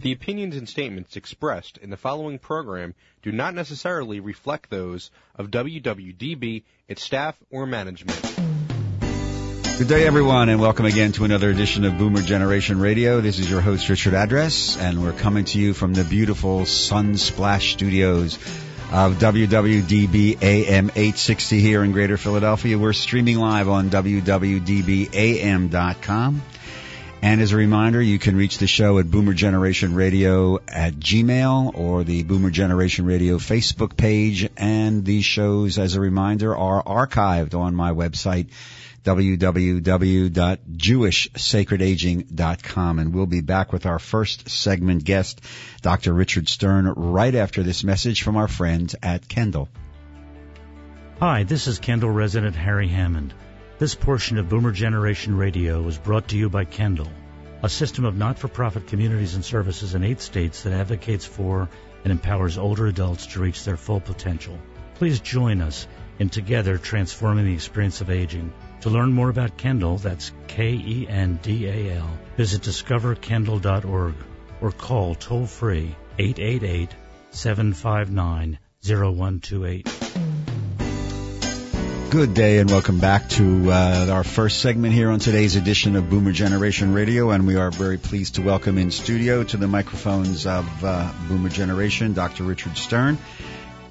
The opinions and statements expressed in the following program do not necessarily reflect those of WWDB, its staff, or management. Good day, everyone, and welcome again to another edition of Boomer Generation Radio. This is your host, Richard Address, and we're coming to you from the beautiful Sunsplash Studios of WWDB AM 860 here in Greater Philadelphia. We're streaming live on WWDBAM.com. And as a reminder, you can reach the show at Boomer Generation Radio at Gmail or the Boomer Generation Radio Facebook page. And these shows, as a reminder, are archived on my website, www.jewishsacredaging.com. And we'll be back with our first segment guest, Dr. Richard Stern, right after this message from our friends at Kendal. Hi, this is Kendal resident Harry Hammond. This portion of Boomer Generation Radio was brought to you by Kendal, a system of not-for-profit communities and services in eight states that advocates for and empowers older adults to reach their full potential. Please join us in together transforming the experience of aging. To learn more about Kendal, that's K-E-N-D-A-L, visit discoverkendal.org or call toll free 888 759 0128. Good day and welcome back to uh, our first segment here on today's edition of Boomer Generation Radio, and we are very pleased to welcome in studio to the microphones of uh, Boomer Generation, Dr. Richard Stern,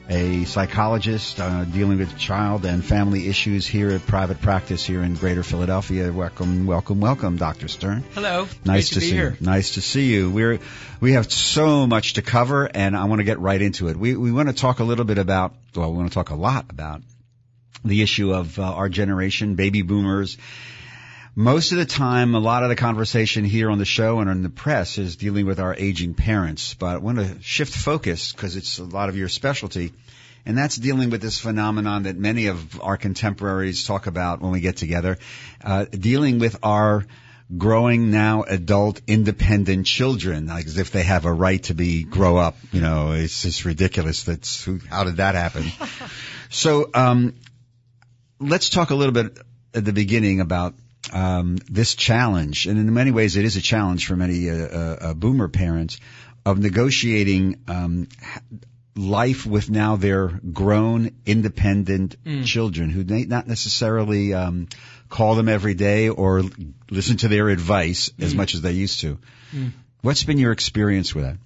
a psychologist uh, dealing with child and family issues here at private practice here in Greater Philadelphia. Welcome, welcome, welcome, Dr. Stern. Hello. Nice to, be see here. you. Nice to see you. We're we have so much to cover, and I want to get right into it. We we want to talk a little bit about. Well, we want to talk a lot about the issue of uh, our generation, baby boomers. Most of the time, a lot of the conversation here on the show and in the press is dealing with our aging parents. But I want to shift focus because it's a lot of your specialty. And that's dealing with this phenomenon that many of our contemporaries talk about when we get together, uh, dealing with our growing now adult independent children, like as if they have a right to be grow up. You know, it's just ridiculous. That's how did that happen? so, um, let's talk a little bit at the beginning about um, this challenge, and in many ways, it is a challenge for many uh, uh, boomer parents of negotiating um, life with now their grown, independent mm. children who may not necessarily um, call them every day or listen to their advice mm. as much as they used to. Mm. What's been your experience with that?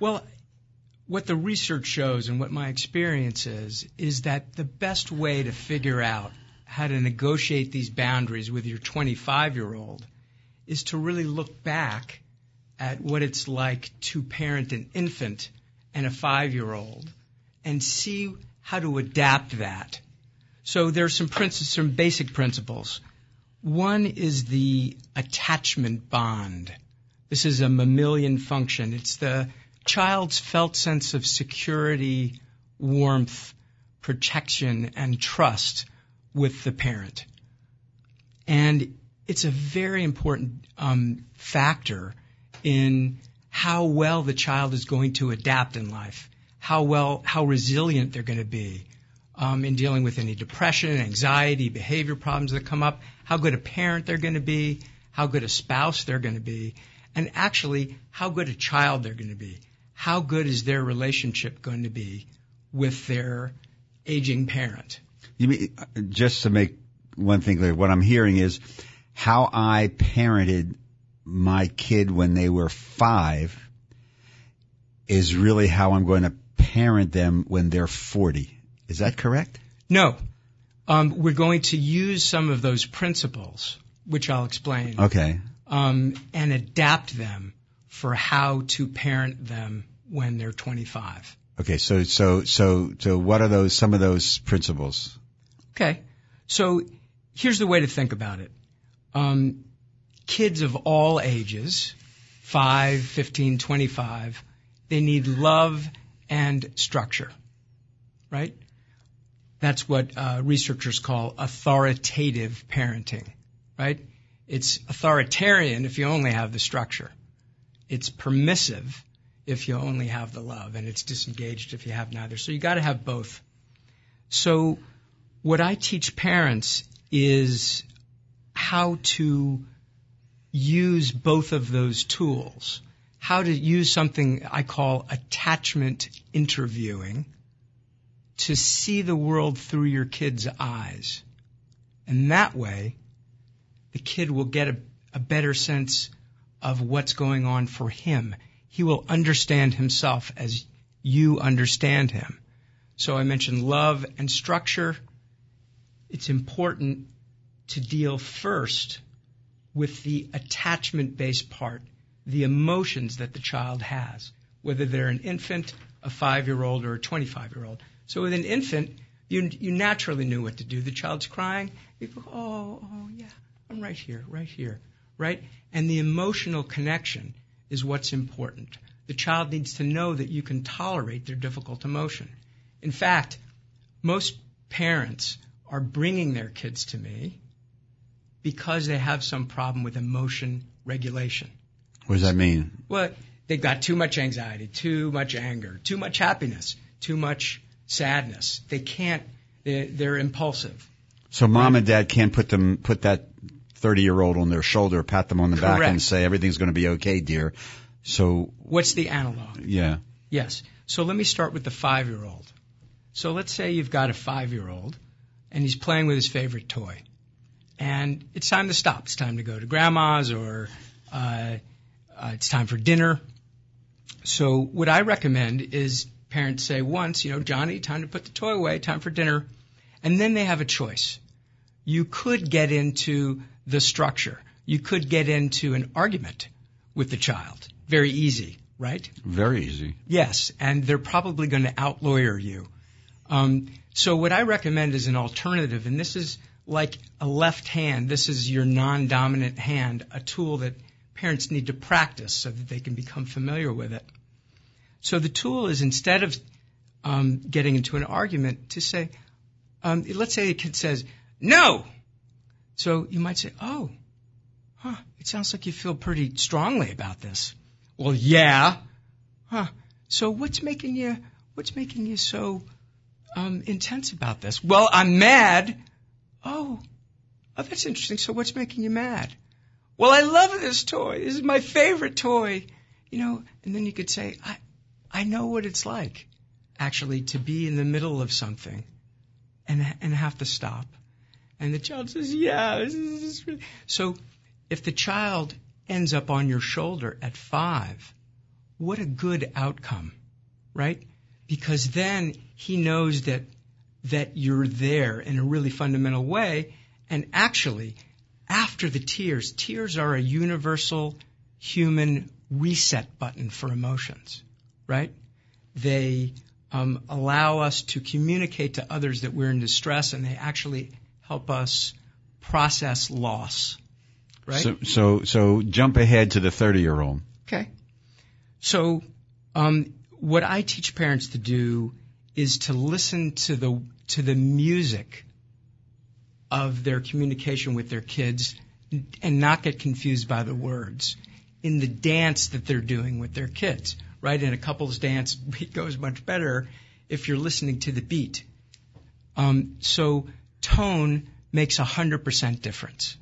Well, what the research shows and what my experience is, is that the best way to figure out how to negotiate these boundaries with your 25 year old is to really look back at what it's like to parent an infant and a five year old and see how to adapt that. So there's some principles, some basic principles. One is the attachment bond. This is a mammalian function. It's the child's felt sense of security, warmth, protection, and trust with the parent. And it's a very important um, factor in how well the child is going to adapt in life, how well, how resilient they're going to be um, in dealing with any depression, anxiety, behavior problems that come up, how good a parent they're going to be, how good a spouse they're going to be, and actually how good a child they're going to be. How good is their relationship going to be with their aging parent? You mean, just to make one thing clear, what I'm hearing is how I parented my kid when they were five is really how I'm going to parent them when they're 40. Is that correct? No. Um, we're going to use some of those principles, which I'll explain. Okay. Um, and adapt them for how to parent them when they're 25. Okay, so so so so what are those some of those principles? Okay, so here's the way to think about it. Um, kids of all ages, 5, 15, 25, they need love and structure, right? That's what uh, researchers call authoritative parenting, right? It's authoritarian if you only have the structure. It's permissive if you only have the love, and it's disengaged if you have neither. So you got to have both. So what I teach parents is how to use both of those tools how to use something I call attachment interviewing to see the world through your kid's eyes. And that way, the kid will get a, a better sense of what's going on for him. He will understand himself as you understand him. So I mentioned love and structure. It's important to deal first with the attachment based part, the emotions that the child has, whether they're an infant, a five year old, or a 25 year old. So with an infant, you, you naturally knew what to do. The child's crying. You go, oh, oh, yeah, I'm right here, right here, right? And the emotional connection is what's important. The child needs to know that you can tolerate their difficult emotion. In fact, most parents are bringing their kids to me because they have some problem with emotion regulation. What does that mean? Well, they've got too much anxiety, too much anger, too much happiness, too much sadness. They can't. They're, they're impulsive. So mom and dad can't put them put that 30 year old on their shoulder, pat them on the back, and say everything's going to be okay, dear. So What's the analog? yeah, Yes. So let me start with the five year old. So let's say you've got a five year old and he's playing with his favorite toy. And it's time to stop. It's time to go to grandma's or uh, uh, it's time for dinner. So what I recommend is parents say once, you know, Johnny, time to put the toy away, time for dinner. And then they have a choice. You could get into the structure. You could get into an argument with the child. Very easy, right? very easy. Yes, and they're probably going to outlawyer you. Um, so what I recommend is an alternative, and this is like a left hand. This is your non-dominant hand, a tool that parents need to practice so that they can become familiar with it. So the tool is instead of um, getting into an argument, to say, um, let's say a kid says no. So you might say, oh, huh, it sounds like you feel pretty strongly about this. Well, yeah. Huh. So what's making you what's making you so um, intense about this? Well, I'm mad. Oh, oh, that's interesting. So what's making you mad? Well, I love this toy. This is my favorite toy. You know, and then you could say, I I know what it's like actually to be in the middle of something and and have to stop. And the child says, "Yeah." So, if the child ends up on your shoulder at five, what a good outcome, right? Because then he knows that that you're there in a really fundamental way. And actually, after the tears, tears are a universal human reset button for emotions, right? They um, allow us to communicate to others that we're in distress, and they actually help us process loss, right? So so so jump ahead to the 30 year old. Okay. So, um, what I teach parents to do is to listen to the to the music of their communication with their kids and not get confused by the words in the dance that they're doing with their kids. Right? In a couple's dance, it goes much better if you're listening to the beat. Um, so tone makes a hundred percent difference.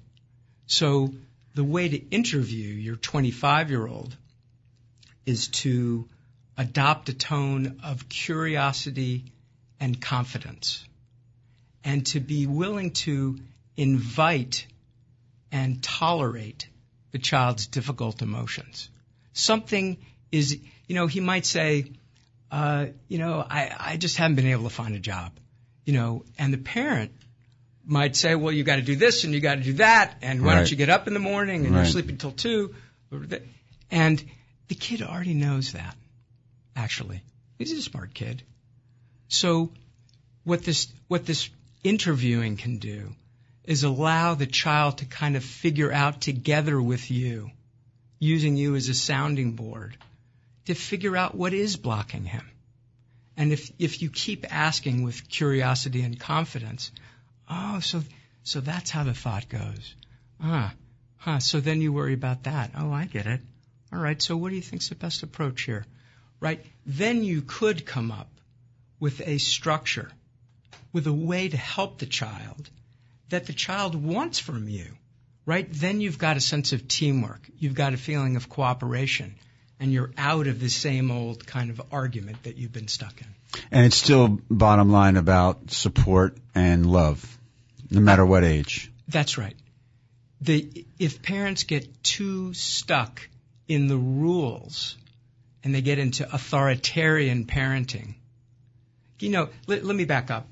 So the way to interview your 25 year old is to adopt a tone of curiosity and confidence and to be willing to invite and tolerate the child's difficult emotions. Something is, you know, he might say, uh, you know, I, I just haven't been able to find a job, you know, and the parent might say, well, you got to do this and you got to do that, and why Right. don't you get up in the morning and you're Right. sleeping till two, and the kid already knows that. Actually, he's a smart kid. So, what this what this interviewing can do is allow the child to kind of figure out together with you, using you as a sounding board, to figure out what is blocking him. And if if you keep asking with curiosity and confidence, oh, so so that's how the thought goes. Ah, huh. So then you worry about that. Oh, I get it. All right. So what do you think's the best approach here? Right. Then you could come up with a structure, with a way to help the child that the child wants from you. Right. Then you've got a sense of teamwork. You've got a feeling of cooperation. and you're out of the same old kind of argument that you've been stuck in. And it's still bottom line about support and love, no matter what age. That's right. The, if parents get too stuck in the rules and they get into authoritarian parenting, you know, let, let me back up.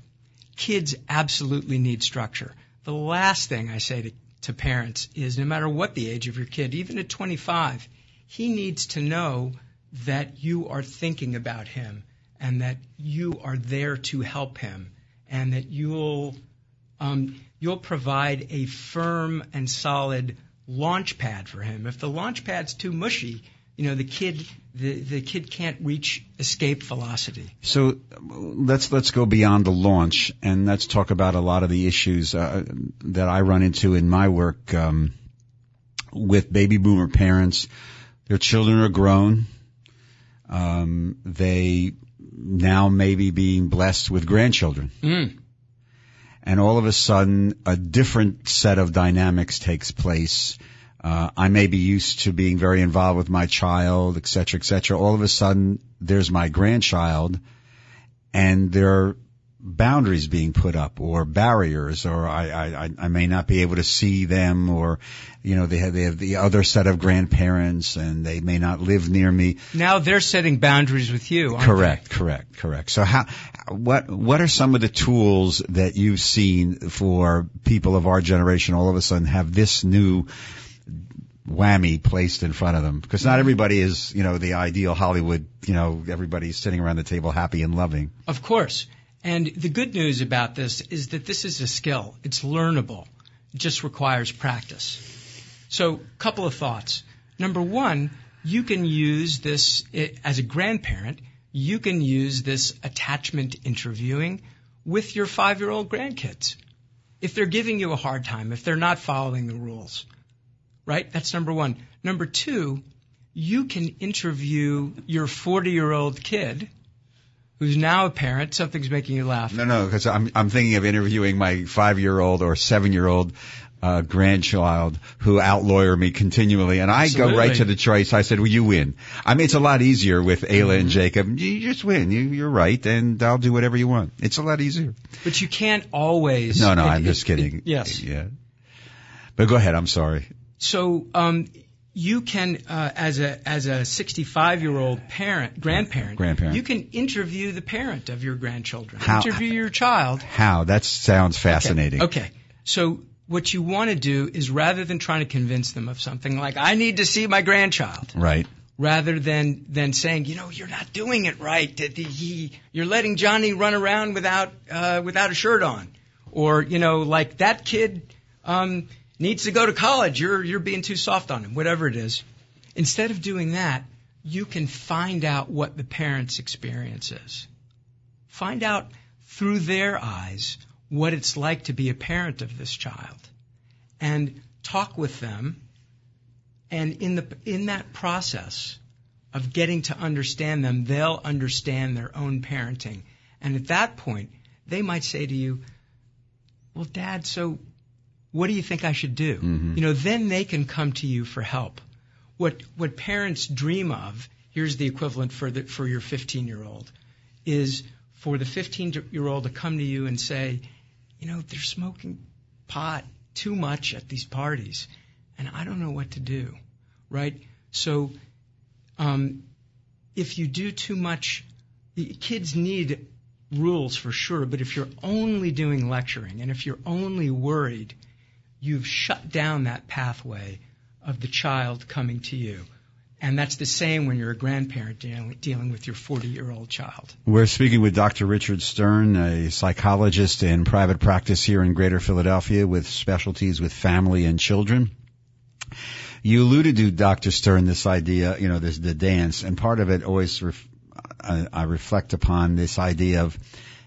Kids absolutely need structure. The last thing I say to, to parents is no matter what the age of your kid, even at 25, he needs to know that you are thinking about him and that you are there to help him and that you'll um, you'll provide a firm and solid launch pad for him. If the launch pad's too mushy, you know the kid the, the kid can't reach escape velocity. So let's let's go beyond the launch and let's talk about a lot of the issues uh, that I run into in my work um, with baby boomer parents. Their children are grown. Um, they now may be being blessed with grandchildren. Mm. And all of a sudden, a different set of dynamics takes place. Uh, I may be used to being very involved with my child, et cetera, et cetera. All of a sudden, there's my grandchild, and there are boundaries being put up or barriers or I, I, I may not be able to see them or, you know, they have, they have the other set of grandparents and they may not live near me. Now they're setting boundaries with you. Correct, they? correct, correct. So how, what, what are some of the tools that you've seen for people of our generation all of a sudden have this new whammy placed in front of them because not everybody is, you know, the ideal Hollywood, you know, everybody's sitting around the table happy and loving. Of course. And the good news about this is that this is a skill. It's learnable. It just requires practice. So, a couple of thoughts. Number one, you can use this eh, as a grandparent. You can use this attachment interviewing with your five year old grandkids. If they're giving you a hard time, if they're not following the rules, right? That's number one. Number two, you can interview your 40 year old kid who's now a parent. Something's making you laugh. No, no, because I'm I'm thinking of interviewing my five year old or seven year old uh, grandchild who outlawyer me continually, and I Absolutely. go right to the choice. I said, "Well, you win." I mean, it's a lot easier with Ayla mm-hmm. and Jacob. You just win. You, you're right, and I'll do whatever you want. It's a lot easier. But you can't always. No, no, it, I'm just kidding. It, yes. Yeah. But go ahead. I'm sorry. So, um, you can, uh, as a as a 65 year old parent, grandparent, grandparent, you can interview the parent of your grandchildren. How, interview your child. How? That sounds fascinating. Okay. okay. So what you want to do is rather than trying to convince them of something like I need to see my grandchild. Right. Rather than than saying, you know, you're not doing it right. You're letting Johnny run around without uh, without a shirt on, or you know, like that kid. Um, needs to go to college. You're, you're being too soft on him, whatever it is. Instead of doing that, you can find out what the parent's experience is. Find out through their eyes what it's like to be a parent of this child and talk with them. And in the, in that process of getting to understand them, they'll understand their own parenting. And at that point, they might say to you, well, dad, so what do you think I should do? Mm-hmm. You know, then they can come to you for help. What what parents dream of, here's the equivalent for the for your 15 year old, is for the 15 year old to come to you and say, you know, they're smoking pot too much at these parties, and I don't know what to do, right? So, um, if you do too much, kids need rules for sure, but if you're only doing lecturing and if you're only worried you've shut down that pathway of the child coming to you. And that's the same when you're a grandparent dealing, dealing with your 40 year old child. We're speaking with Dr. Richard Stern, a psychologist in private practice here in Greater Philadelphia with specialties with family and children. You alluded to Dr. Stern this idea, you know, this the dance, and part of it always ref, I, I reflect upon this idea of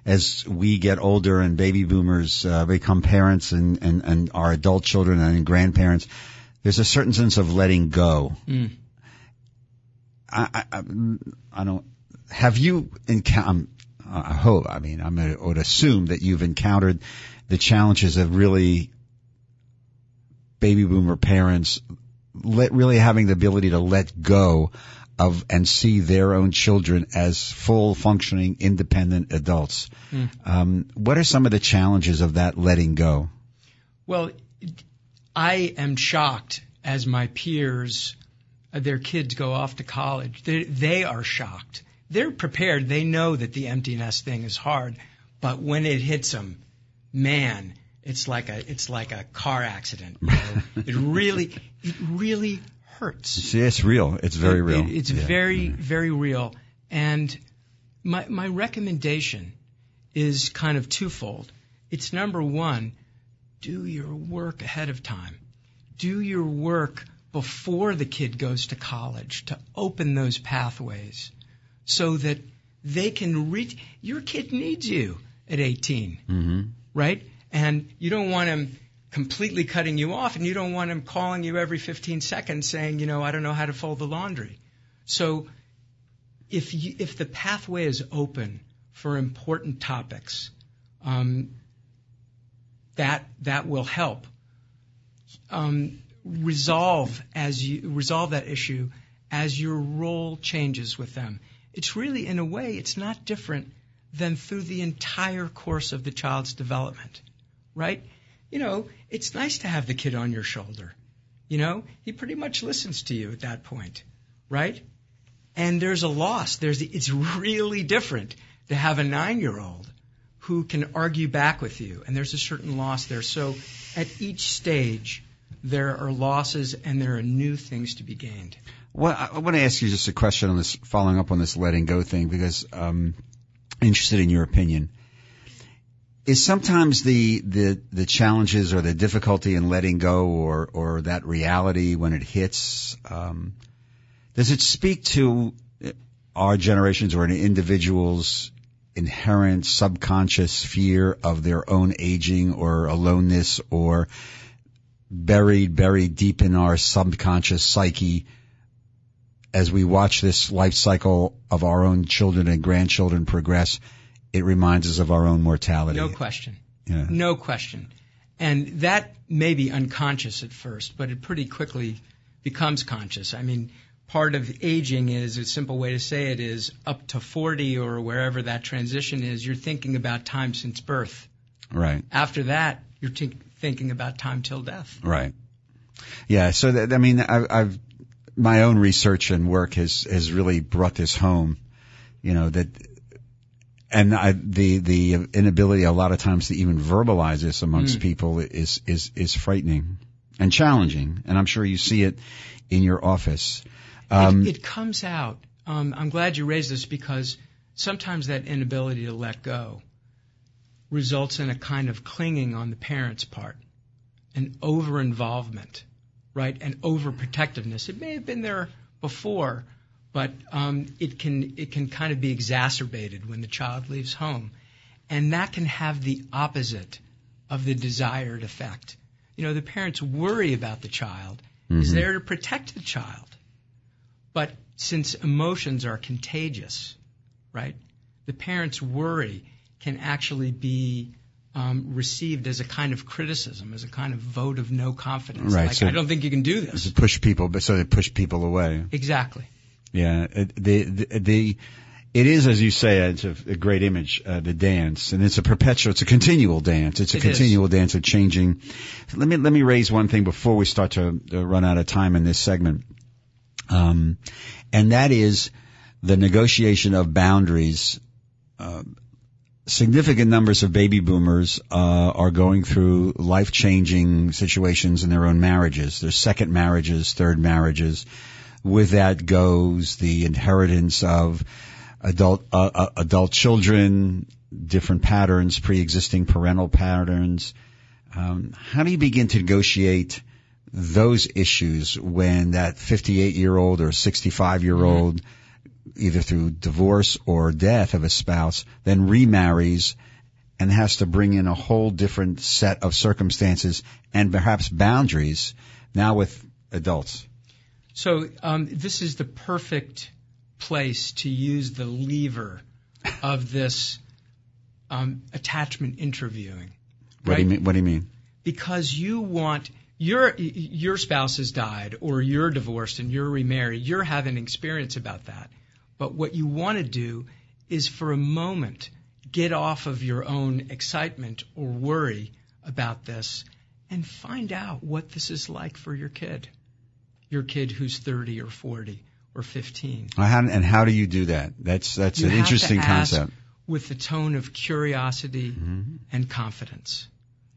as we get older and baby boomers uh, become parents and, and, and our adult children and grandparents, there's a certain sense of letting go. Mm. I, I, I don't. Have you encountered? I hope. I mean, I would assume that you've encountered the challenges of really baby boomer parents let, really having the ability to let go of and see their own children as full functioning independent adults. Mm. Um, what are some of the challenges of that letting go? Well, I am shocked as my peers, their kids go off to college. They, they are shocked. They're prepared. They know that the empty nest thing is hard, but when it hits them, man, it's like a it's like a car accident. You know? it really it really hurts. See, it's real. It's very It- real. it- it's Yeah. very mm-hmm. very real. And my my recommendation is kind of twofold. It's number one, do your work ahead of time. Do your work before the kid goes to college to open those pathways so that they can reach your kid needs you at 18 hmm right? And you don't want him completely cutting you off, and you don't want him calling you every 15 seconds saying, you know, I don't know how to fold the laundry. So if you, if the pathway is open for important topics, um, that that will help um, resolve as you resolve that issue as your role changes with them. It's really, in a way, it's not different than through the entire course of the child's development, right? You know, it's nice to have the kid on your shoulder. You know, he pretty much listens to you at that point, right? And there's a loss. There's it's really different to have a nine-year-old who can argue back with you, and there's a certain loss there. So at each stage, there are losses and there are new things to be gained. Well, I, want to ask you just a question on this, following up on this letting go thing, because um, interested in your opinion. Is sometimes the, the the challenges or the difficulty in letting go, or or that reality when it hits, um, does it speak to our generations or an individual's inherent subconscious fear of their own aging or aloneness, or buried buried deep in our subconscious psyche? as we watch this life cycle of our own children and grandchildren progress, it reminds us of our own mortality. No question. Yeah. No question. And that may be unconscious at first, but it pretty quickly becomes conscious. I mean, part of aging is a simple way to say it is up to 40 or wherever that transition is, you're thinking about time since birth. Right. After that, you're t- thinking about time till death. Right. Yeah. So that, I mean, I, I've my own research and work has has really brought this home. You know that, and I, the the inability a lot of times to even verbalize this amongst Mm. people is is is frightening and challenging. And I'm sure you see it in your office. Um, it, it comes out. Um, I'm glad you raised this because sometimes that inability to let go results in a kind of clinging on the parent's part, an over involvement, right, and overprotectiveness. It may have been there before, but um, it can it can kind of be exacerbated when the child leaves home, and that can have the opposite of the desired effect. You know, the parents worry about the child, is Mhm. there to protect the child. But since emotions are contagious, right, the parents' worry can actually be um, received as a kind of criticism, as a kind of vote of no confidence. Right, Like, so- I don't think you can do to this. push people, but so they push people away. Exactly. Yeah, the the, the it is as you say, it's a, a great image, uh, the dance, and it's a perpetual, it's a continual dance. It's a It is. continual dance of changing. Let me let me raise one thing before we start to, to run out of time in this segment, um, and that is the negotiation of boundaries. Uh, significant numbers of baby boomers uh, are going through life-changing situations in their own marriages. Their second marriages, third marriages. With that goes the inheritance of adult uh, uh, adult children, different patterns, pre-existing parental patterns. Um, how do you begin to negotiate those issues when that 58 year old or 65 year old, either through divorce or death of a spouse, then remarries and has to bring in a whole different set of circumstances and perhaps boundaries now with adults? So um, this is the perfect place to use the lever of this um, attachment interviewing. What do you mean? What do you mean? because you want your your spouse has died or you're divorced and you're remarried, you're having experience about that. But what you want to do is for a moment get off of your own excitement or worry about this and find out what this is like for your kid. Your kid who's 30 or 40 or 15. How, and how do you do that? That's that's You an interesting concept. With the tone of curiosity Mm-hmm. and confidence,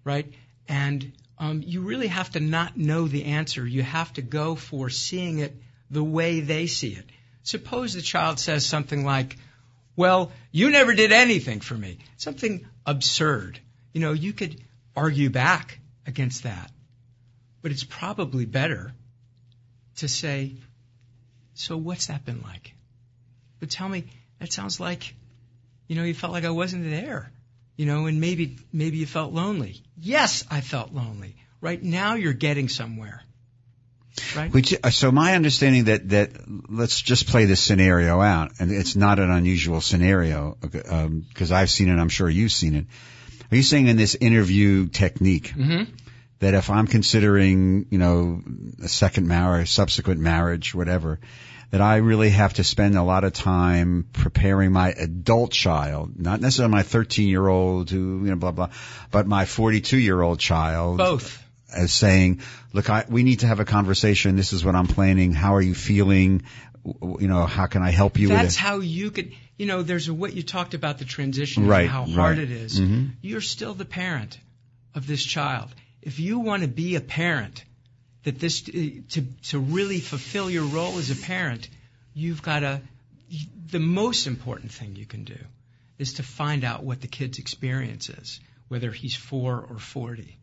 right? And um, you really have to not know the answer. You have to go for seeing it the way they see it. Suppose the child says something like, "Well, you never did anything for me." Something absurd. You know, you could argue back against that, but it's probably better to say, "So what's that been like?" But tell me, that sounds like, you know, you felt like I wasn't there, you know, and maybe maybe you felt lonely. Yes, I felt lonely. Right now, you're getting somewhere. Right? Which, uh, so my understanding that, that let's just play this scenario out, and it's not an unusual scenario, because I've seen it, I'm sure you've seen it. Are you saying in this interview technique hmm that if I'm considering, you know, a second marriage, subsequent marriage, whatever, that I really have to spend a lot of time preparing my adult child, not necessarily my 13 year old who, you know, blah, blah, but my 42 year old child Both. As saying, look, I, we need to have a conversation. This is what I'm planning. How are you feeling? You know, how can I help you That's with it? how you could, you know, there's a, what you talked about the transition Right, and how hard right. it is. Mhm. You're still the parent of this child. If you want to be a parent, that this to to really fulfill your role as a parent, you've got to. The most important thing you can do is to find out what the kid's experience is, whether he's four or forty.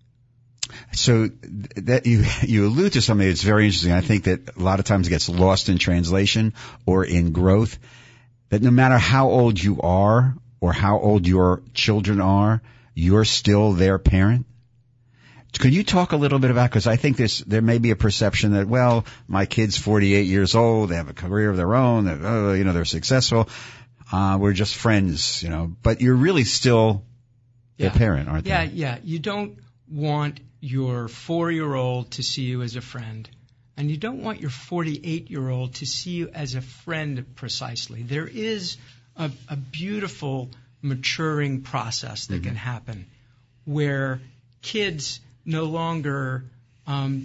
So that you you allude to something that's very interesting. I think that a lot of times it gets lost in translation or in growth. That no matter how old you are or how old your children are, you're still their parent. Could you talk a little bit about because I think this there may be a perception that well my kid's 48 years old they have a career of their own oh, you know they're successful uh, we're just friends you know but you're really still their parent aren't Yeah, they? Yeah, yeah. You don't want your four year old to see you as a friend. And you don't want your 48 year old to see you as a friend precisely. There is a, a beautiful maturing process that can happen where kids no longer um,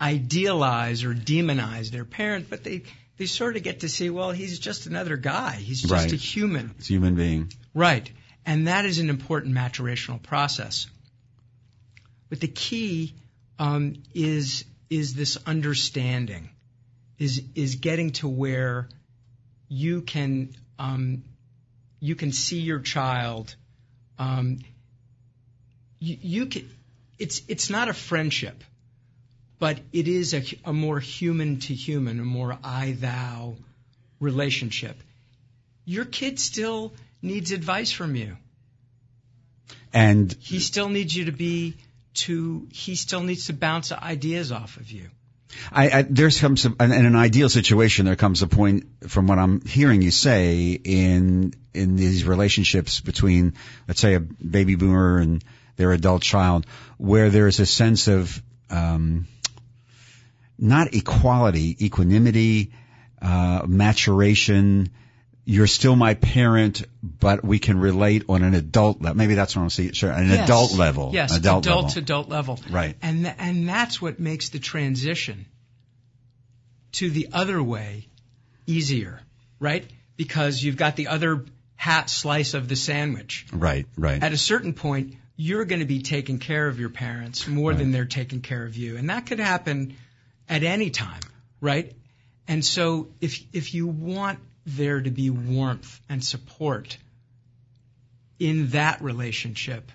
idealize or demonize their parent, but they, they sort of get to see, well, he's just another guy. He's just Right. a human. It's a human being. Right. And that is an important maturational process. But the key um, is is this understanding, is is getting to where you can um, you can see your child. Um, you, you can. It's it's not a friendship, but it is a, a more human to human, a more I thou relationship. Your kid still needs advice from you. And He still needs you to be to. He still needs to bounce ideas off of you. I, I there's comes in an ideal situation there comes a point from what I'm hearing you say in in these relationships between let's say a baby boomer and their adult child where there's a sense of um, not equality, equanimity, uh, maturation. You're still my parent, but we can relate on an adult level. Maybe that's what I'm saying. Sure, an Yes. adult level. Yes, adult, adult level. to adult level. Right. And th- and that's what makes the transition to the other way easier, right? Because you've got the other hat slice of the sandwich. Right, right. At a certain point, you're going to be taking care of your parents more than they're taking care of you, and that could happen at any time, right? And so if if you want there to be warmth and support in that relationship,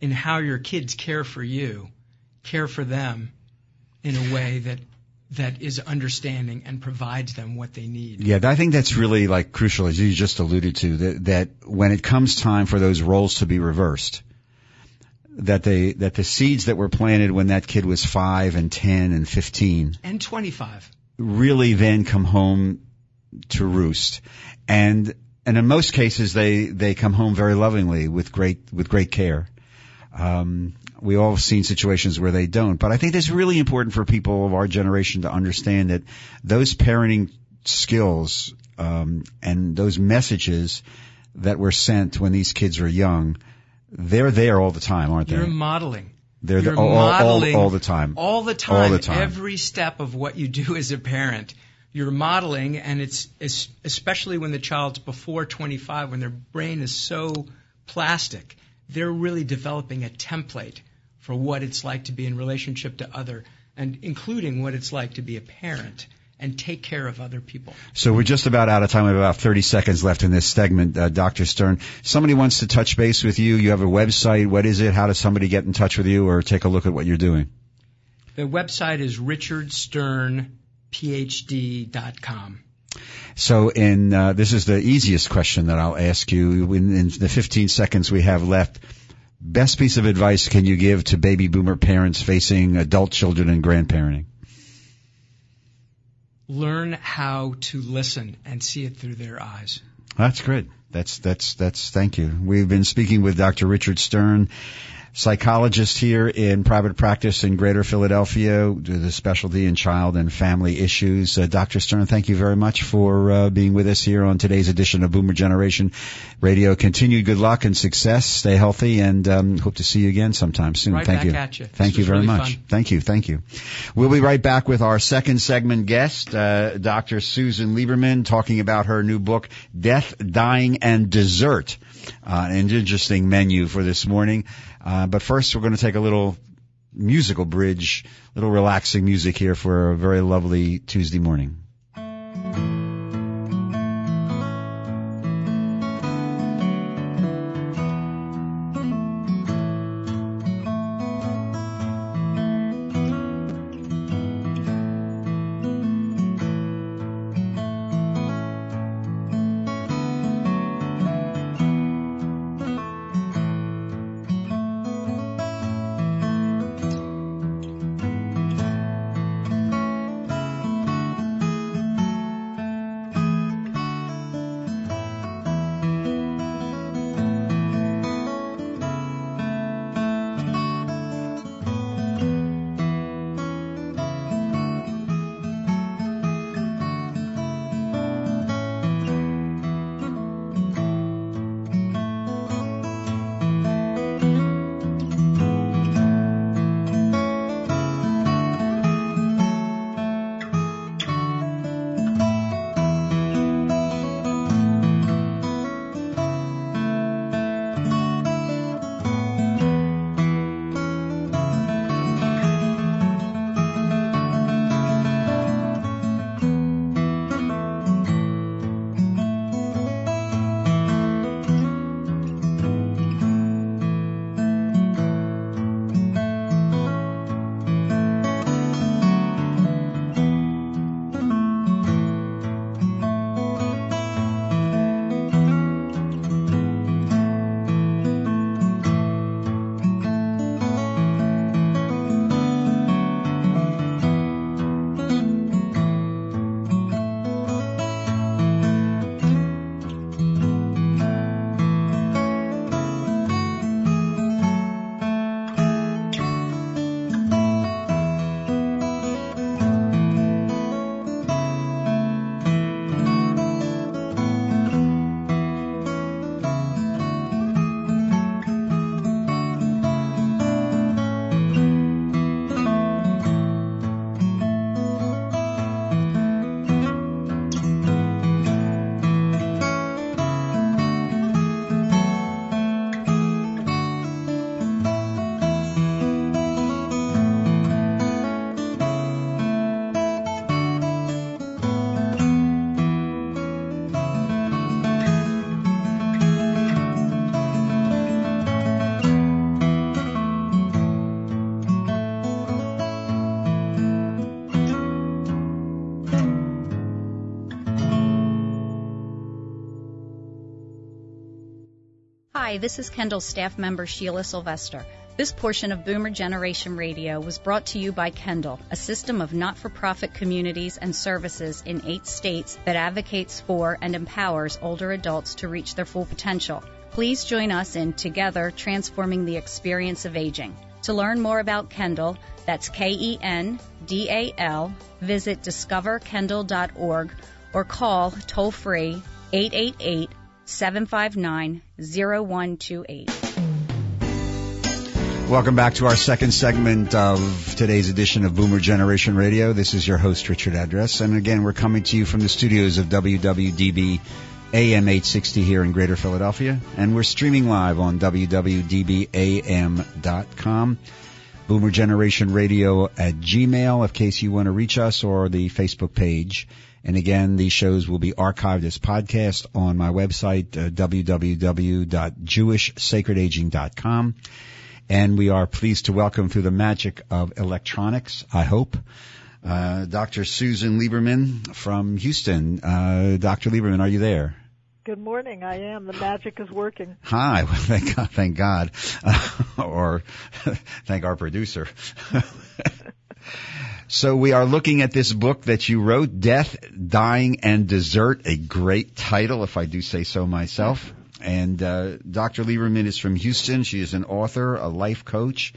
in how your kids care for you, care for them in a way that that is understanding and provides them what they need. Yeah, I think that's really like crucial, as you just alluded to, that, that when it comes time for those roles to be reversed, that they, that the seeds that were planted when that kid was five and ten and fifteen And 25. really then come home to roost. And, and in most cases they, they come home very lovingly with great, with great care. Um, we all have seen situations where they don't, but I think it's really important for people of our generation to understand that those parenting skills um, and those messages that were sent when these kids were young, they're there all the time, aren't they? You're modeling. They're You're the, all, all, all the time. All the time. All the time. Every step of what you do as a parent. You're modeling, and it's, it's especially when the child's before 25, when their brain is so plastic, they're really developing a template for what it's like to be in relationship to other, and including what it's like to be a parent and take care of other people. So we're just about out of time. We have about 30 seconds left in this segment, uh, Dr. Stern. Somebody wants to touch base with you. You have a website. What is it? How does somebody get in touch with you or take a look at what you're doing? The website is richardsternphd.com. So in, uh, this is the easiest question that I'll ask you in, in the 15 seconds we have left. Best piece of advice can you give to baby boomer parents facing adult children and grandparenting? Learn how to listen and see it through their eyes. That's good. That's, that's, that's, thank you. We've been speaking with Dr. Richard Stern, psychologist here in private practice in Greater Philadelphia, with a specialty in child and family issues. Uh, Dr. Stern, thank you very much for uh, being with us here on today's edition of Boomer Generation Radio. Continued good luck and success. Stay healthy, and um, hope to see you again sometime soon. Right thank you. you. Thank you very really much. fun. Thank you. Thank you. We'll be right back with our second segment guest, uh, Dr. Susan Lieberman, talking about her new book, Death, Dying, and Dessert. Uh, an interesting menu for this morning. Uh, but first, we're going to take a little musical bridge, little relaxing music here for a very lovely Tuesday morning. Hi, this is Kendal staff member Sheila Sylvester. This portion of Boomer Generation Radio was brought to you by Kendal, a system of not for profit communities and services in eight states that advocates for and empowers older adults to reach their full potential. Please join us in Together Transforming the Experience of Aging. To learn more about Kendal, that's K E N D A L, visit discoverkendal.org or call toll free 888 759 0128. Welcome back to our second segment of today's edition of Boomer Generation Radio. This is your host, Richard Address. And again, we're coming to you from the studios of WWDB AM 860 here in Greater Philadelphia. And we're streaming live on WWDBAM.com. Boomer Generation Radio at Gmail in case you want to reach us or the Facebook page. And again, these shows will be archived as podcast on my website, uh, www.jewishsacredaging.com. And we are pleased to welcome through the magic of electronics, I hope, uh, Dr. Susan Lieberman from Houston. Uh, Dr. Lieberman, are you there? Good morning. I am. The magic is working. Hi. Well, thank God. Thank God. Uh, or thank our producer. So we are looking at this book that you wrote, Death, Dying, and Dessert. A great title, if I do say so myself. And uh, Dr. Lieberman is from Houston. She is an author, a life coach,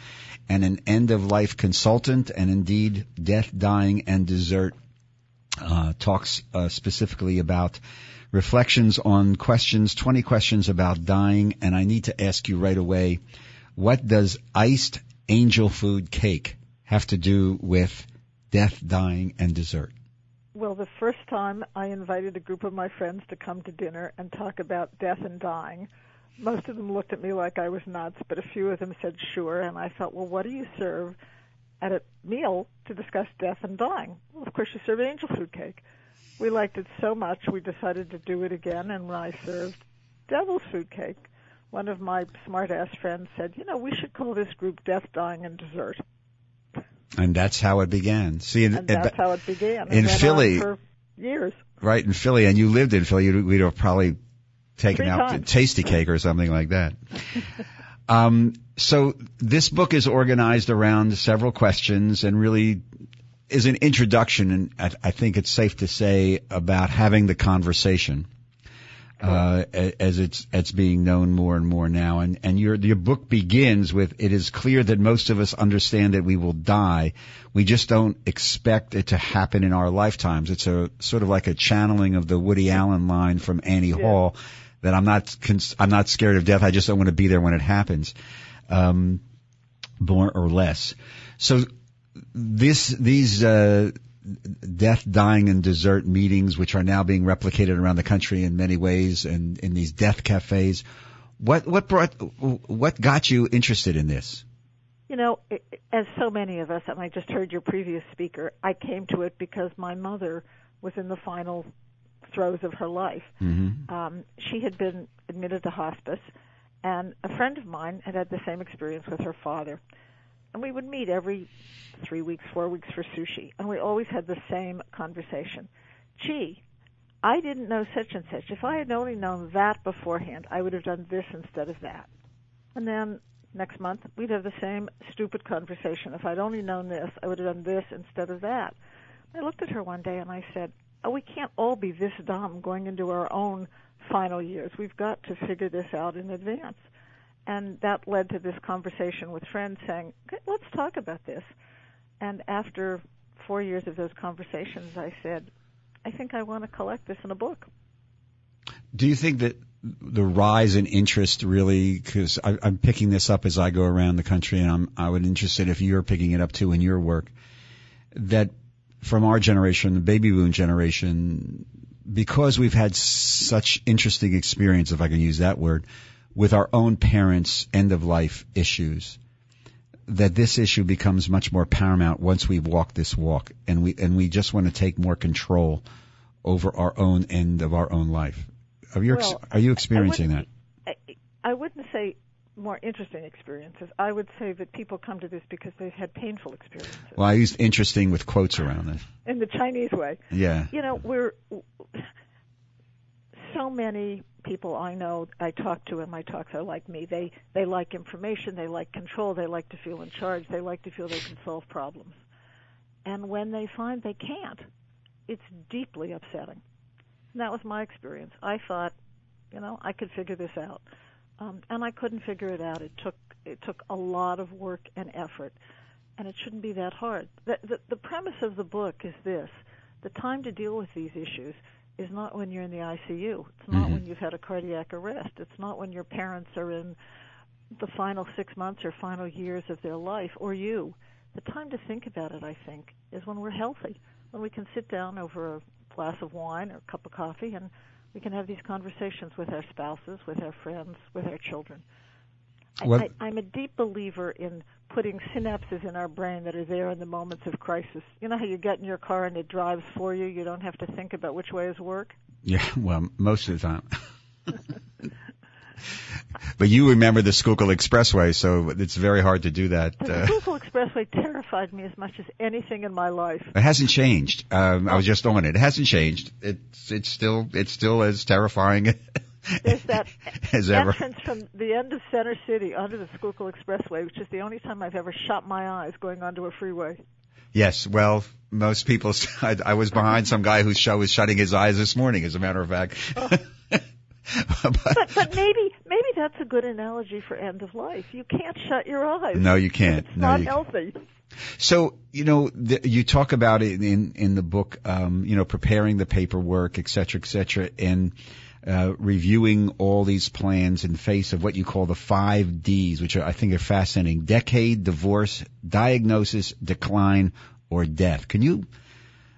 and an end-of-life consultant, and indeed, Death, Dying, and Dessert uh, talks uh, specifically about reflections on questions, 20 questions about dying, and I need to ask you right away, what does iced angel food cake have to do with death, dying, and dessert? Well, the first time I invited a group of my friends to come to dinner and talk about death and dying, most of them looked at me like I was nuts, but a few of them said sure, and I thought, well, what do you serve at a meal to discuss death and dying? Well, of course, you serve angel food cake. We liked it so much we decided to do it again, and when I served devil's food cake, one of my smart-ass friends said, you know, we should call this group Death, Dying, and Dessert. And that's how it began. See, and that's how it began. In Philly, for years. Right in Philly, and you lived in Philly. We'd have probably taken Three out times. the tasty cake or something like that. um, so this book is organized around several questions and really is an introduction, and I, I think it's safe to say about having the conversation. Uh, as it's it's being known more and more now, and and your your book begins with it is clear that most of us understand that we will die, we just don't expect it to happen in our lifetimes. It's a sort of like a channeling of the Woody Allen line from Annie Hall that I'm not cons- I'm not scared of death. I just don't want to be there when it happens, um, more or less. So this these uh, death, dying, and dessert meetings, which are now being replicated around the country in many ways, and in these death cafes. What what brought what got you interested in this? You know, as so many of us, and I just heard your previous speaker, I came to it because my mother was in the final throes of her life. Mm-hmm. Um, she had been admitted to hospice, and a friend of mine had had the same experience with her father. And we would meet every three weeks, four weeks for sushi, and we always had the same conversation. Gee, I didn't know such and such. If I had only known that beforehand, I would have done this instead of that. And then next month, we'd have the same stupid conversation. If I'd only known this, I would have done this instead of that. I looked at her one day and I said, oh, we can't all be this dumb going into our own final years. We've got to figure this out in advance. And that led to this conversation with friends saying, "Okay, let's talk about this. And after four years of those conversations, I said, I think I want to collect this in a book. Do you think that the rise in interest really, because I'm picking this up as I go around the country, and I'm I would interested if you're picking it up too in your work, that from our generation, the baby boom generation, because we've had such interesting experience, if I can use that word, with our own parents' end of life issues, that this issue becomes much more paramount once we walk this walk, and we and we just want to take more control over our own end of our own life. Are you, Well, are you experiencing that? I, I wouldn't say more interesting experiences. I would say that people come to this because they've had painful experiences Well, I used interesting with quotes around it. in the Chinese way. Yeah. You know, we're so many people I know I talk to in my talks are like me. They they like information, they like control, they like to feel in charge, they like to feel they can solve problems. And when they find they can't, it's deeply upsetting. And that was my experience. I thought, you know, I could figure this out. um, and I couldn't figure it out. It took it took a lot of work and effort, and it shouldn't be that hard. The, the, the premise of the book is this: the time to deal with these issues is not when you're in the ICU. It's not Mhm. when you've had a cardiac arrest. It's not when your parents are in the final six months or final years of their life, or you. The time to think about it, I think, is when we're healthy, when we can sit down over a glass of wine or a cup of coffee and we can have these conversations with our spouses, with our friends, with our children. I, I'm a deep believer in putting synapses in our brain that are there in the moments of crisis. You know how you get in your car and it drives for you? You don't have to think about which way is work? Yeah, well, most of the time. but you remember the Schuylkill Expressway, so it's very hard to do that. The Uh, Schuylkill Expressway terrified me as much as anything in my life. it hasn't changed. Um, I was just on it. It hasn't changed. It's it's still it's still as terrifying There's that as ever. entrance from the end of Center City onto the Schuylkill Expressway, which is the only time I've ever shut my eyes going onto a freeway. Yes, well, most people. I, I was behind some guy whose show was shutting his eyes this morning. As a matter of fact. But- But but maybe maybe that's a good analogy for end of life. You can't shut your eyes. no, you can't. It's No, not healthy. So you know, the, you talk about it in in the book. Um, you know, preparing the paperwork, et cetera, et cetera, and uh, reviewing all these plans in face of what you call the five Ds, which are, I think are fascinating: decade, divorce, diagnosis, decline, or death. Can you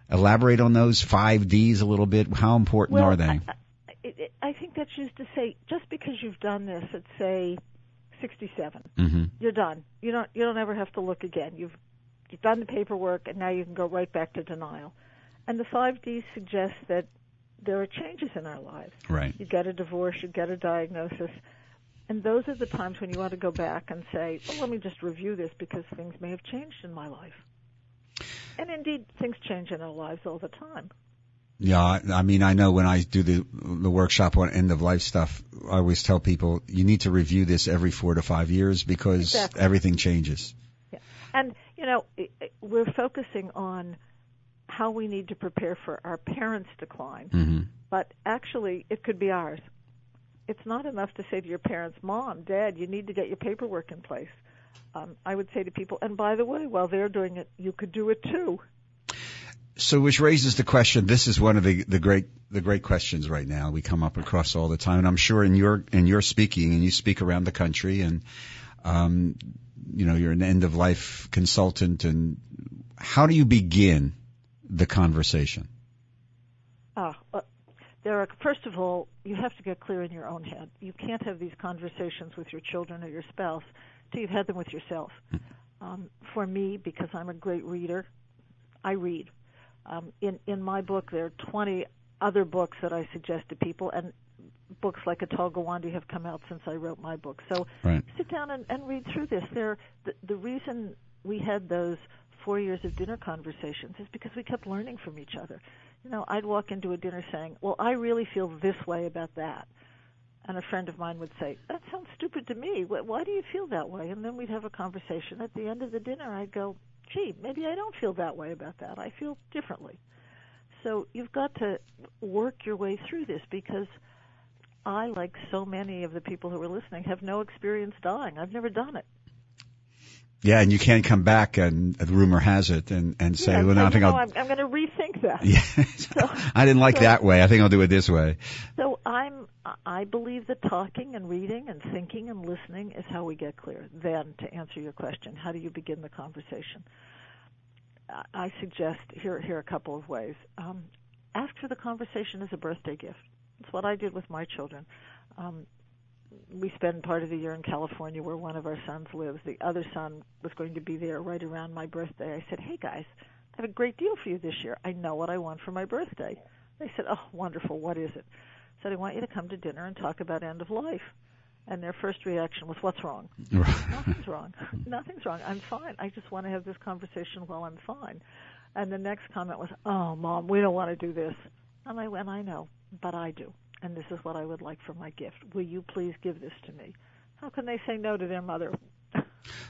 elaborate on those five Ds a little bit? How important well, are they? I, I, I think that's just to say just because you've done this at say 67, hmm you're done. You don't you don't ever have to look again. You've you've done the paperwork and now you can go right back to denial. And the 5Ds suggest that there are changes in our lives. Right. You get a divorce, you get a diagnosis, and those are the times when you want to go back and say, "Oh, let me just review this because things may have changed in my life." And indeed, things change in our lives all the time. Yeah, I I mean, I know when I do the the workshop on end of life stuff, I always tell people you need to review this every four to five years because Exactly. everything changes. Yeah. And you know, we're focusing on how we need to prepare for our parents' decline, hmm but actually, it could be ours. It's not enough to say to your parents, "Mom, Dad, you need to get your paperwork in place." Um, I would say to people, and by the way, while they're doing it, you could do it too. So, which raises the question. This is one of the, the great the great questions right now we come up across all the time, and I'm sure in your in your speaking and you speak around the country, and um, you know you're an end of life consultant, and how do you begin the conversation? Ah, uh, there are. First of all, you have to get clear in your own head. You can't have these conversations with your children or your spouse till you've had them with yourself. Um, for me, because I'm a great reader, I read. Um, in in my book, there are 20 other books that I suggest to people, and books like Atul Gawande have come out since I wrote my book. So Right. sit down and, and read through this. There, the, the reason we had those four years of dinner conversations is because we kept learning from each other. You know, I'd walk into a dinner saying, "Well, I really feel this way about that," and a friend of mine would say, "That sounds stupid to me. Why do you feel that way?" And then we'd have a conversation. At the end of the dinner, I'd go, "Gee, maybe I don't feel that way about that. I feel differently." So you've got to work your way through this because I, like so many of the people who are listening, have no experience dying. I've never done it. Yeah, and you can't come back and the rumor has it and and say, yeah, well, no, I think I'll... I'm, I'm going to rethink that. Yeah, I didn't like so- that way. I think I'll do it this way. So I'm I believe that talking and reading and thinking and listening is how we get clear. Then to answer your question, how do you begin the conversation? I- I suggest here here are a couple of ways. Um, ask for the conversation as a birthday gift. It's what I did with my children. Um, we spend part of the year in California where one of our sons lives. The other son was going to be there right around my birthday. I said, "Hey guys, I have a great deal for you this year. I know what I want for my birthday." They said, "Oh, wonderful. What is it?" I said, "I want you to come to dinner and talk about end of life." And their first reaction was, "What's wrong?" Nothing's wrong. Nothing's wrong. I'm fine. I just want to have this conversation while I'm fine. And the next comment was, "Oh, mom, we don't want to do this." And I went, "I know, but I do. And this is what I would like for my gift. Will you please give this to me?" How can they say no to their mother?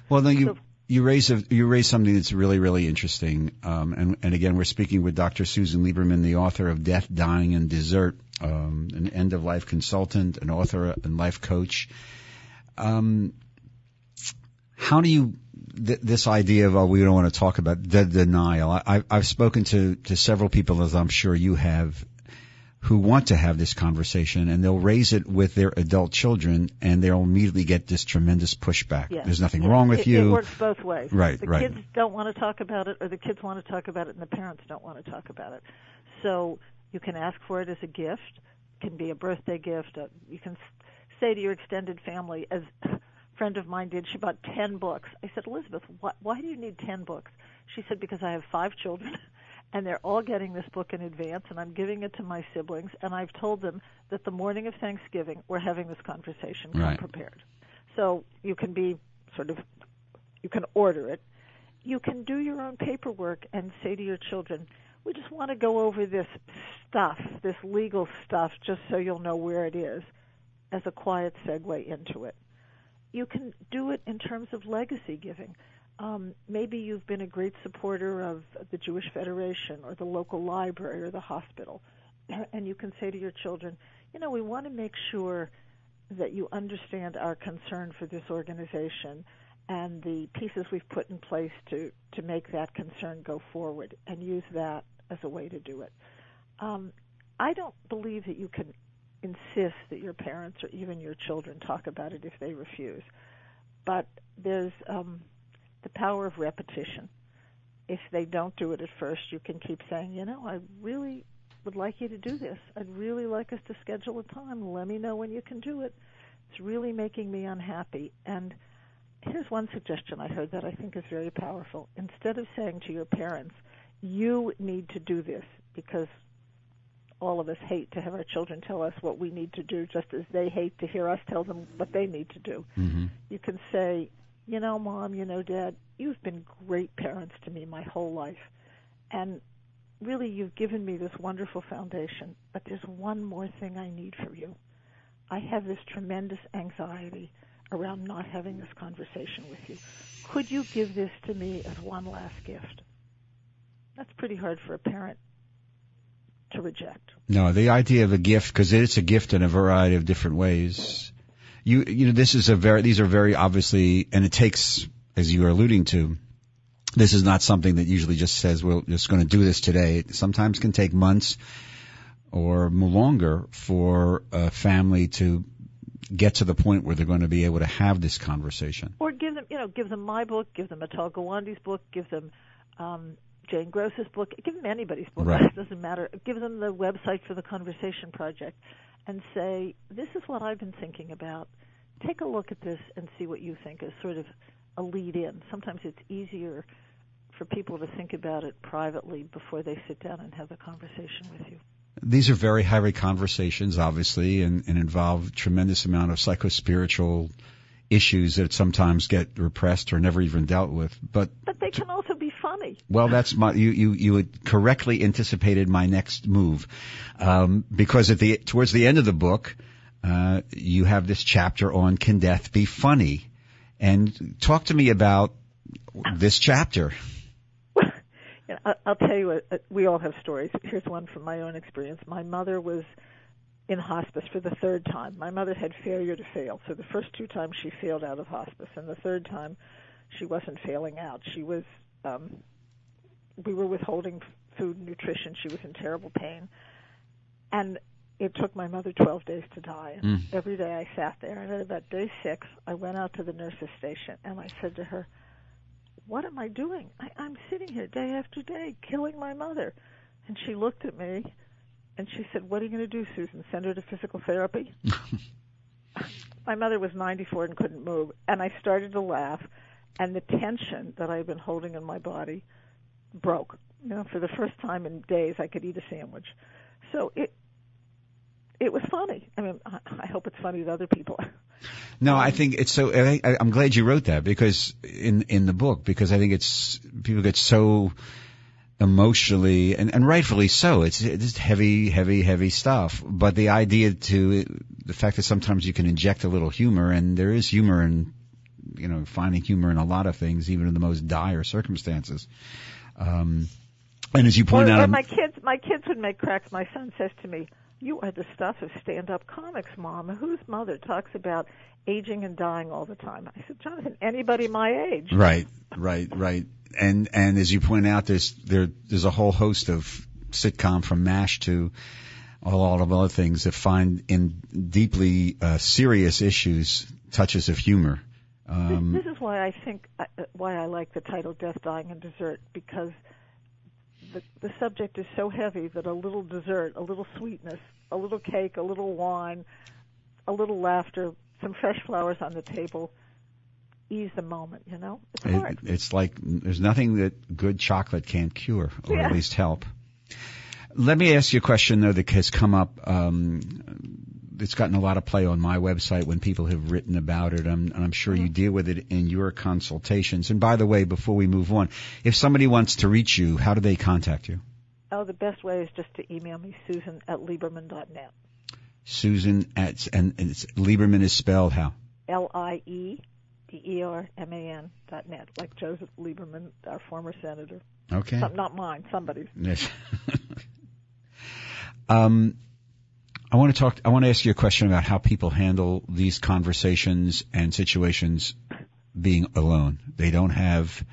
Well, then you So- you raise a, you raise something that's really really interesting. Um, and and again, we're speaking with Dr. Susan Lieberman, the author of Death, Dying, and Dessert, um, an end of life consultant, an author and life coach. Um, how do you th- this idea of oh we don't want to talk about the denial? I, I've spoken to to several people, as I'm sure you have, who want to have this conversation and they'll raise it with their adult children and they'll immediately get this tremendous pushback. Yes. There's nothing wrong with it, you. It works both ways. Right, The right. kids don't want to talk about it, or the kids want to talk about it, and the parents don't want to talk about it. So you can ask for it as a gift. It can be a birthday gift. Uh, you can s- say to your extended family, as a friend of mine did, she bought ten books. I said, Elizabeth, why, why do you need ten books? She said, because I have five children. And they're all getting this book in advance, and I'm giving it to my siblings. And I've told them that the morning of Thanksgiving, we're having this conversation. Come Right. prepared. So you can be sort of you can order it. You can do your own paperwork and say to your children, we just want to go over this stuff, this legal stuff, just so you'll know where it is, as a quiet segue into it. You can do it in terms of legacy giving. Um, maybe you've been a great supporter of the Jewish Federation or the local library or the hospital, and you can say to your children, you know, we want to make sure that you understand our concern for this organization and the pieces we've put in place to, to make that concern go forward and use that as a way to do it. Um, I don't believe that you can insist that your parents or even your children talk about it if they refuse. But there's um, the power of repetition. If they don't do it at first, you can keep saying, you know, I really would like you to do this. I'd really like us to schedule a time. Let me know when you can do it. It's really making me unhappy. And here's one suggestion I heard that I think is very powerful. Instead of saying to your parents, you need to do this because all of us hate to have our children tell us what we need to do just as they hate to hear us tell them what they need to do. hmm You can say, you know, mom, you know, dad, you've been great parents to me my whole life. And really, you've given me this wonderful foundation. But there's one more thing I need from you. I have this tremendous anxiety around not having this conversation with you. Could you give this to me as one last gift? That's pretty hard for a parent to reject. No, the idea of a gift, because it's a gift in a variety of different ways. You, you know, this is a very, these are very obviously, and it takes, as you are alluding to, this is not something that usually just says, we're just going to do this today. It sometimes can take months or longer for a family to get to the point where they're going to be able to have this conversation. or give them, you know, give them my book, give them Atul Gawande's book, give them um, Jane Gross's book, give them anybody's book. Right. It doesn't matter. Give them the website for the Conversation Project, and say, "This is what I've been thinking about. Take a look at this and see what you think." As sort of a lead in. Sometimes it's easier for people to think about it privately before they sit down and have the conversation with you. These are very heavy conversations, obviously, and, and involve tremendous amount of psychospiritual issues that sometimes get repressed or never even dealt with. But But they can also well, that's my you you you had correctly anticipated my next move, um, because at the towards the end of the book, uh, you have this chapter on can death be funny, and talk to me about this chapter. You know, I- I'll tell you, what, uh, we all have stories. Here's one from my own experience. My mother was in hospice for the third time. My mother had failure to fail. So the first two times she failed out of hospice, and the third time she wasn't failing out. She was, um, we were withholding food and nutrition. She was in terrible pain. And it took my mother 12 days to die. And Mm. every day I sat there, and at about day six, I went out to the nurse's station and I said to her, what am I doing? I, I'm sitting here day after day killing my mother. And she looked at me and she said, What are you going to do, Susan? Send her to physical therapy? my mother was 94 and couldn't move. And I started to laugh. And the tension that I had been holding in my body broke. You know, for the first time in days, I could eat a sandwich. So it, it was funny. I mean, I, I hope it's funny to other people. No, I think it's so. I, I'm glad you wrote that because in in the book because I think it's people get so emotionally and, and rightfully so. It's it's heavy, heavy, heavy stuff. But the idea to the fact that sometimes you can inject a little humor and there is humor in you know, finding humor in a lot of things, even in the most dire circumstances. Um, and as you point or, out, or my kids, my kids would make cracks. My son says to me, "You are the stuff of stand-up comics, Mom. Whose mother talks about aging and dying all the time?" I said, "Jonathan, anybody my age." Right, right, right. And and as you point out, there's there there's a whole host of sitcom from MASH to a lot of other things that find in deeply uh, serious issues touches of humor. Um, this, this is why I think uh, why I like the title "Death, Dying, and Dessert" because the the subject is so heavy that a little dessert, a little sweetness, a little cake, a little wine, a little laughter, some fresh flowers on the table ease the moment. You know, it's hard. It, it's like there's nothing that good chocolate can't cure, or Yeah. at least help. Let me ask you a question though that has come up. Um, it's gotten a lot of play on my website when people have written about it. I'm, and I'm sure you deal with it in your consultations. And by the way, before we move on, if somebody wants to reach you, how do they contact you? Oh, the best way is just to email me, Susan at Lieberman.net. Susan at and, and it's, Lieberman is spelled how? L I E B E R M A N dot net, like Joseph Lieberman, our former senator. Okay. Some, not mine, somebody's. Yes. um, I want to talk. I want to ask you a question about how people handle these conversations and situations being alone. They don't have.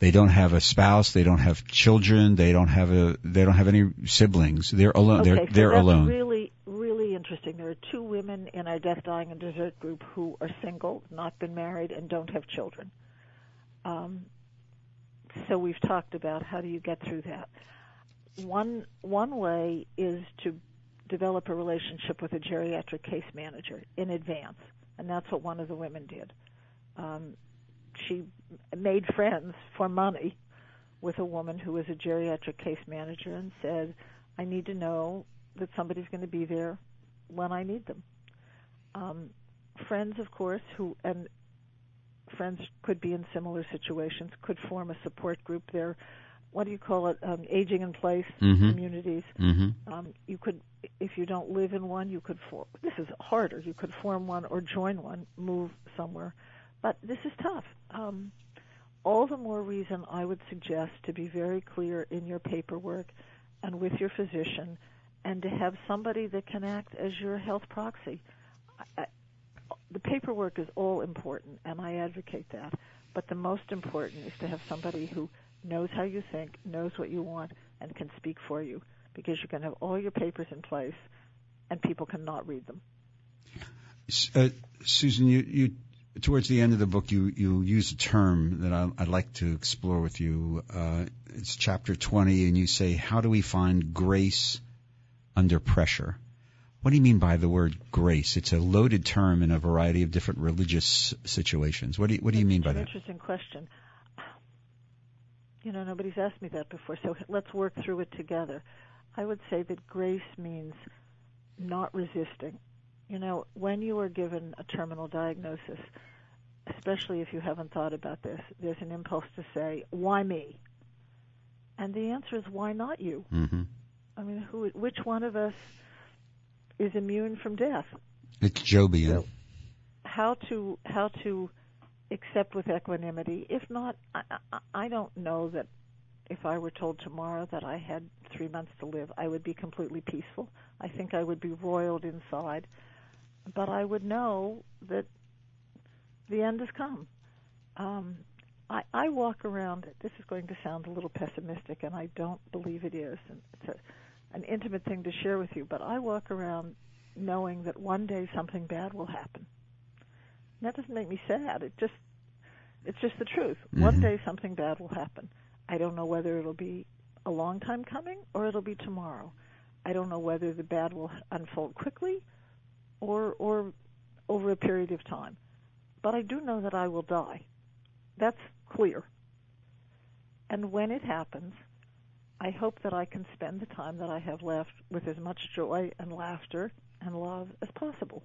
They don't have a spouse. They don't have children. They don't have a. They don't have any siblings. They're alone. Okay, they're so they're that's alone. really, really interesting. There are two women in our Death, Dying, and Dessert group who are single, not been married, and don't have children. Um, so we've talked about how do you get through that. One one way is to develop a relationship with a geriatric case manager in advance, and that's what one of the women did. Um, she made friends for money with a woman who was a geriatric case manager and said, I need to know that somebody's going to be there when I need them. Um, friends, of course, who and friends could be in similar situations, could form a support group. There, what do you call it? Um, aging in place Mhm. communities. mm-hmm. Um, you could, if you don't live in one, you could form. This is harder. You could form one or join one, move somewhere, but this is tough. Um, all the more reason I would suggest to be very clear in your paperwork and with your physician, and to have somebody that can act as your health proxy. I, I, the paperwork is all important, and I advocate that. But the most important is to have somebody who knows how you think, knows what you want, and can speak for you. Because you can have all your papers in place, and people cannot read them. Uh, Susan, you, you towards the end of the book, you you use a term that I, I'd like to explore with you. Uh, it's chapter 20, and you say, "How do we find grace under pressure?" What do you mean by the word grace? It's a loaded term in a variety of different religious situations. What do you, what do you mean by An that? interesting question. You know, nobody's asked me that before, so let's work through it together. I would say that grace means not resisting. You know, when you are given a terminal diagnosis, especially if you haven't thought about this, there's an impulse to say, "Why me?" And the answer is, "Why not you?" hmm I mean, who, which one of us is immune from death? It's Jobian. how to how to accept with equanimity. If not, I, I, I don't know that if I were told tomorrow that I had three months to live, I would be completely peaceful. I think I would be roiled inside, but I would know that the end has come. Um, I, I walk around. This is going to sound a little pessimistic, and I don't believe it is. And it's a, an intimate thing to share with you, but I walk around knowing that one day something bad will happen. That doesn't make me sad. It just it's just the truth. One Mhm. day something bad will happen. I don't know whether it'll be a long time coming or it'll be tomorrow. I don't know whether the bad will unfold quickly or or over a period of time. But I do know that I will die. That's clear. And when it happens, I hope that I can spend the time that I have left with as much joy and laughter and love as possible.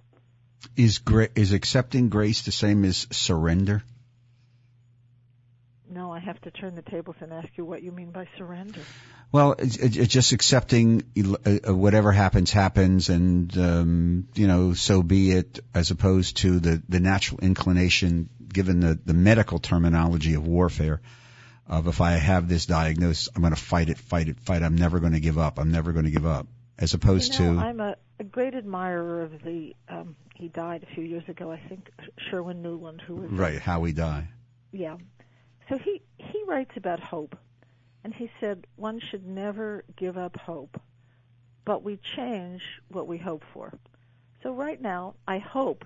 Is gra- is accepting grace the same as surrender? No, I have to turn the tables and ask you what you mean by surrender. Well, it's, it's just accepting uh, uh, whatever happens happens, and um, you know, so be it. As opposed to the the natural inclination given the, the medical terminology of warfare, of if I have this diagnosis, I'm going to fight it, fight it, fight. I'm never going to give up. I'm never going to give up. As opposed you know, to I'm a, a great admirer of the. Um, he died a few years ago, I think, Sherwin Nuland, who was right how we die. Yeah. So he he writes about hope, and he said one should never give up hope, but we change what we hope for. So right now, I hope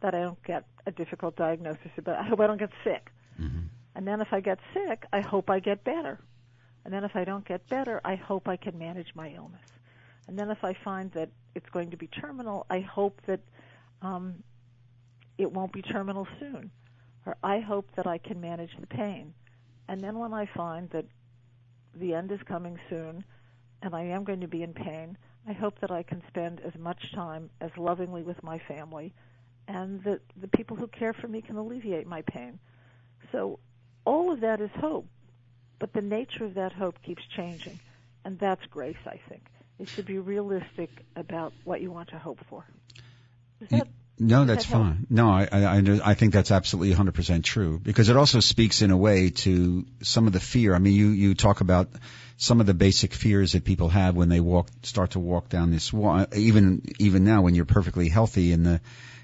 that I don't get a difficult diagnosis, but I hope I don't get sick. Mm-hmm. And then if I get sick, I hope I get better. And then if I don't get better, I hope I can manage my illness. And then if I find that it's going to be terminal, I hope that um, it won't be terminal soon. Or I hope that I can manage the pain. And then when I find that the end is coming soon and I am going to be in pain, I hope that I can spend as much time as lovingly with my family and that the people who care for me can alleviate my pain. So all of that is hope. But the nature of that hope keeps changing. And that's grace, I think is to be realistic about what you want to hope for. That, no, that's that fine. No, I, I, I think that's absolutely 100% true because it also speaks in a way to some of the fear. I mean, you, you talk about some of the basic fears that people have when they walk, start to walk down this wall. Even, even now when you're perfectly healthy and the,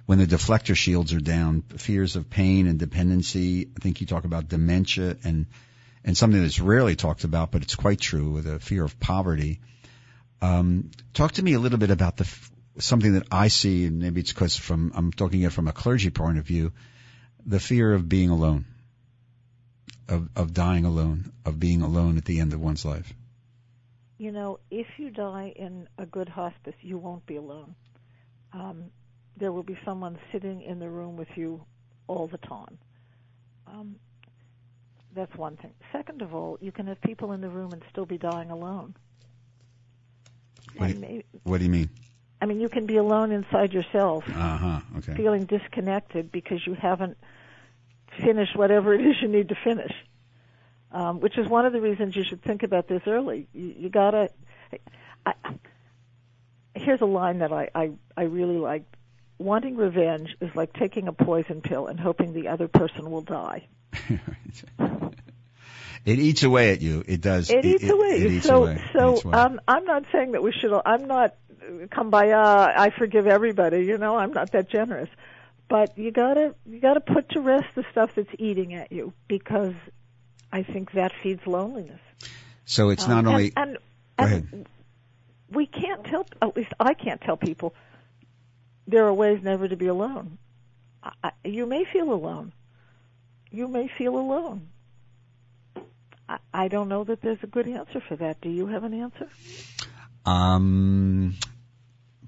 when the deflector shields are down, fears of pain and dependency. I think you talk about dementia and, and something that's rarely talked about, but it's quite true with a fear of poverty. Um, talk to me a little bit about the something that I see, and maybe it's because from I'm talking it from a clergy point of view, the fear of being alone, of of dying alone, of being alone at the end of one's life. You know, if you die in a good hospice, you won't be alone. Um, there will be someone sitting in the room with you all the time. Um, that's one thing. Second of all, you can have people in the room and still be dying alone. What do, you, what do you mean? I mean, you can be alone inside yourself, uh-huh, okay. feeling disconnected because you haven't finished whatever it is you need to finish. Um, which is one of the reasons you should think about this early. You, you gotta. I, here's a line that I, I I really like. Wanting revenge is like taking a poison pill and hoping the other person will die. It eats away at you. It does. It, eats it, away. It, it eats so, away. so away. um, I'm not saying that we should. I'm not kumbaya. I forgive everybody. You know, I'm not that generous. But you gotta you gotta put to rest the stuff that's eating at you because I think that feeds loneliness. So it's not um, only. And, and, and we can't tell. At least I can't tell people there are ways never to be alone. I, you may feel alone. You may feel alone. I, don't know that there's a good answer for that. Do you have an answer? Um,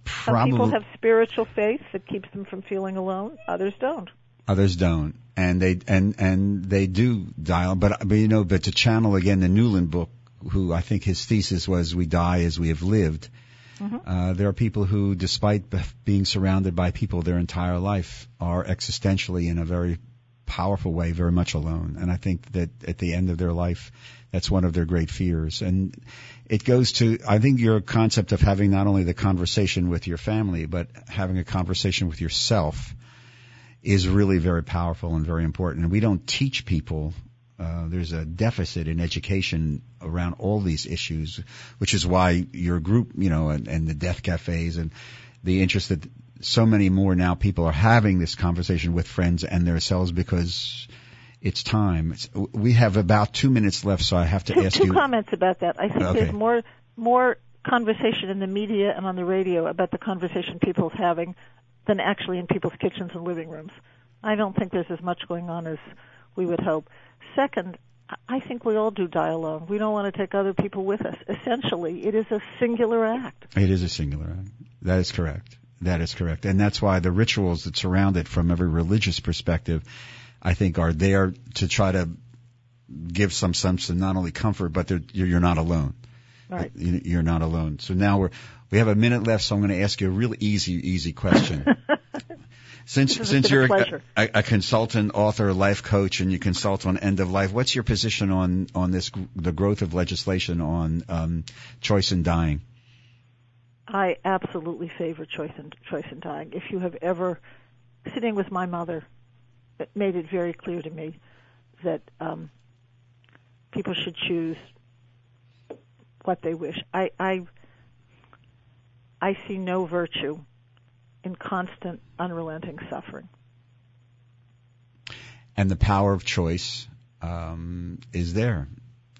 probably. Some people have spiritual faith that keeps them from feeling alone. Others don't. Others don't, and they and and they do dial. But but you know, but to channel again the Nuland book, who I think his thesis was, "We die as we have lived." Mm-hmm. Uh, there are people who, despite being surrounded by people their entire life, are existentially in a very powerful way very much alone. And I think that at the end of their life, that's one of their great fears. And it goes to, I think your concept of having not only the conversation with your family, but having a conversation with yourself is really very powerful and very important. And we don't teach people uh, there's a deficit in education around all these issues, which is why your group, you know, and, and the death cafes and the interest that so many more now people are having this conversation with friends and themselves because it's time. It's, we have about two minutes left, so I have to two, ask two you. Two comments about that. I think okay. there's more more conversation in the media and on the radio about the conversation people's having than actually in people's kitchens and living rooms. I don't think there's as much going on as we would hope. Second, I think we all do die alone. We don't want to take other people with us. Essentially, it is a singular act. It is a singular act. That is correct. That is correct. And that's why the rituals that surround it from every religious perspective, I think are there to try to give some sense of not only comfort, but you're not alone. Right. You're not alone. So now we're, we have a minute left, so I'm going to ask you a really easy, easy question. since since you're a, a, a, consultant, author, life coach, and you consult on end of life, what's your position on on this the growth of legislation on um, choice in dying? I absolutely favor choice and choice in dying. If you have ever sitting with my mother it made it very clear to me that um, people should choose what they wish. I, I I see no virtue in constant, unrelenting suffering. And the power of choice um, is there,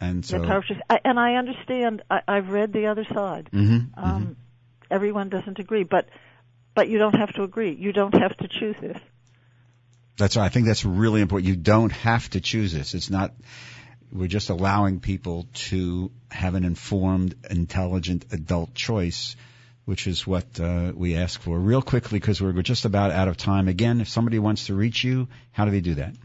and so the power of choice. I, and I understand. I, I've read the other side. Mhm, Um, mhm. Everyone doesn't agree, but but you don't have to agree. You don't have to choose this. That's I think that's really important. You don't have to choose this. It's not. We're just allowing people to have an informed, intelligent adult choice, which is what uh, we ask for. Real quickly, because we're just about out of time. Again, if somebody wants to reach you, how do they do that?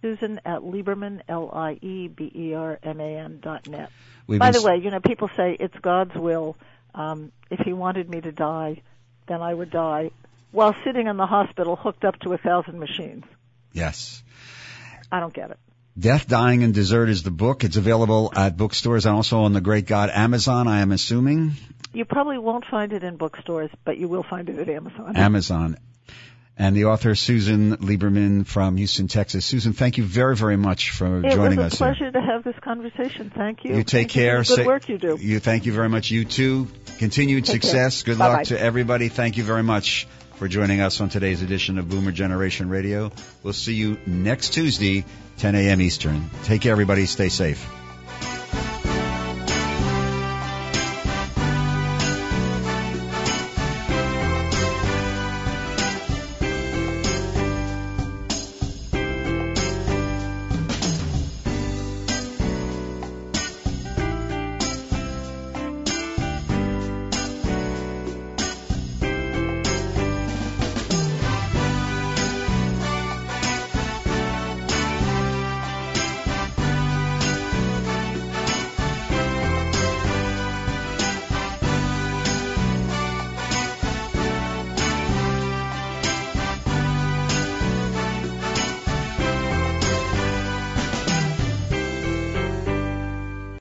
Susan at Lieberman, L I E B E R M A N dot net. We've By the way, you know, people say it's God's will. Um, if He wanted me to die, then I would die, while sitting in the hospital hooked up to a thousand machines. yes. I don't get it. Death, Dying, and Dessert is the book. It's available at bookstores and also on the Great God Amazon, I am assuming. You probably won't find it in bookstores, but you will find it at Amazon. Amazon. And the author, Susan Lieberman from Houston, Texas. Susan, thank you very, very much for it joining us. It was a us here. pleasure to have this conversation. Thank you. You take Thank care. the good work you do. You thank you very much. You too. Continued Take care. success. Good Bye-bye. luck to everybody. Thank you very much for joining us on today's edition of Boomer Generation Radio. We'll see you next Tuesday, 10 a.m. Eastern. Take care, everybody. Stay safe.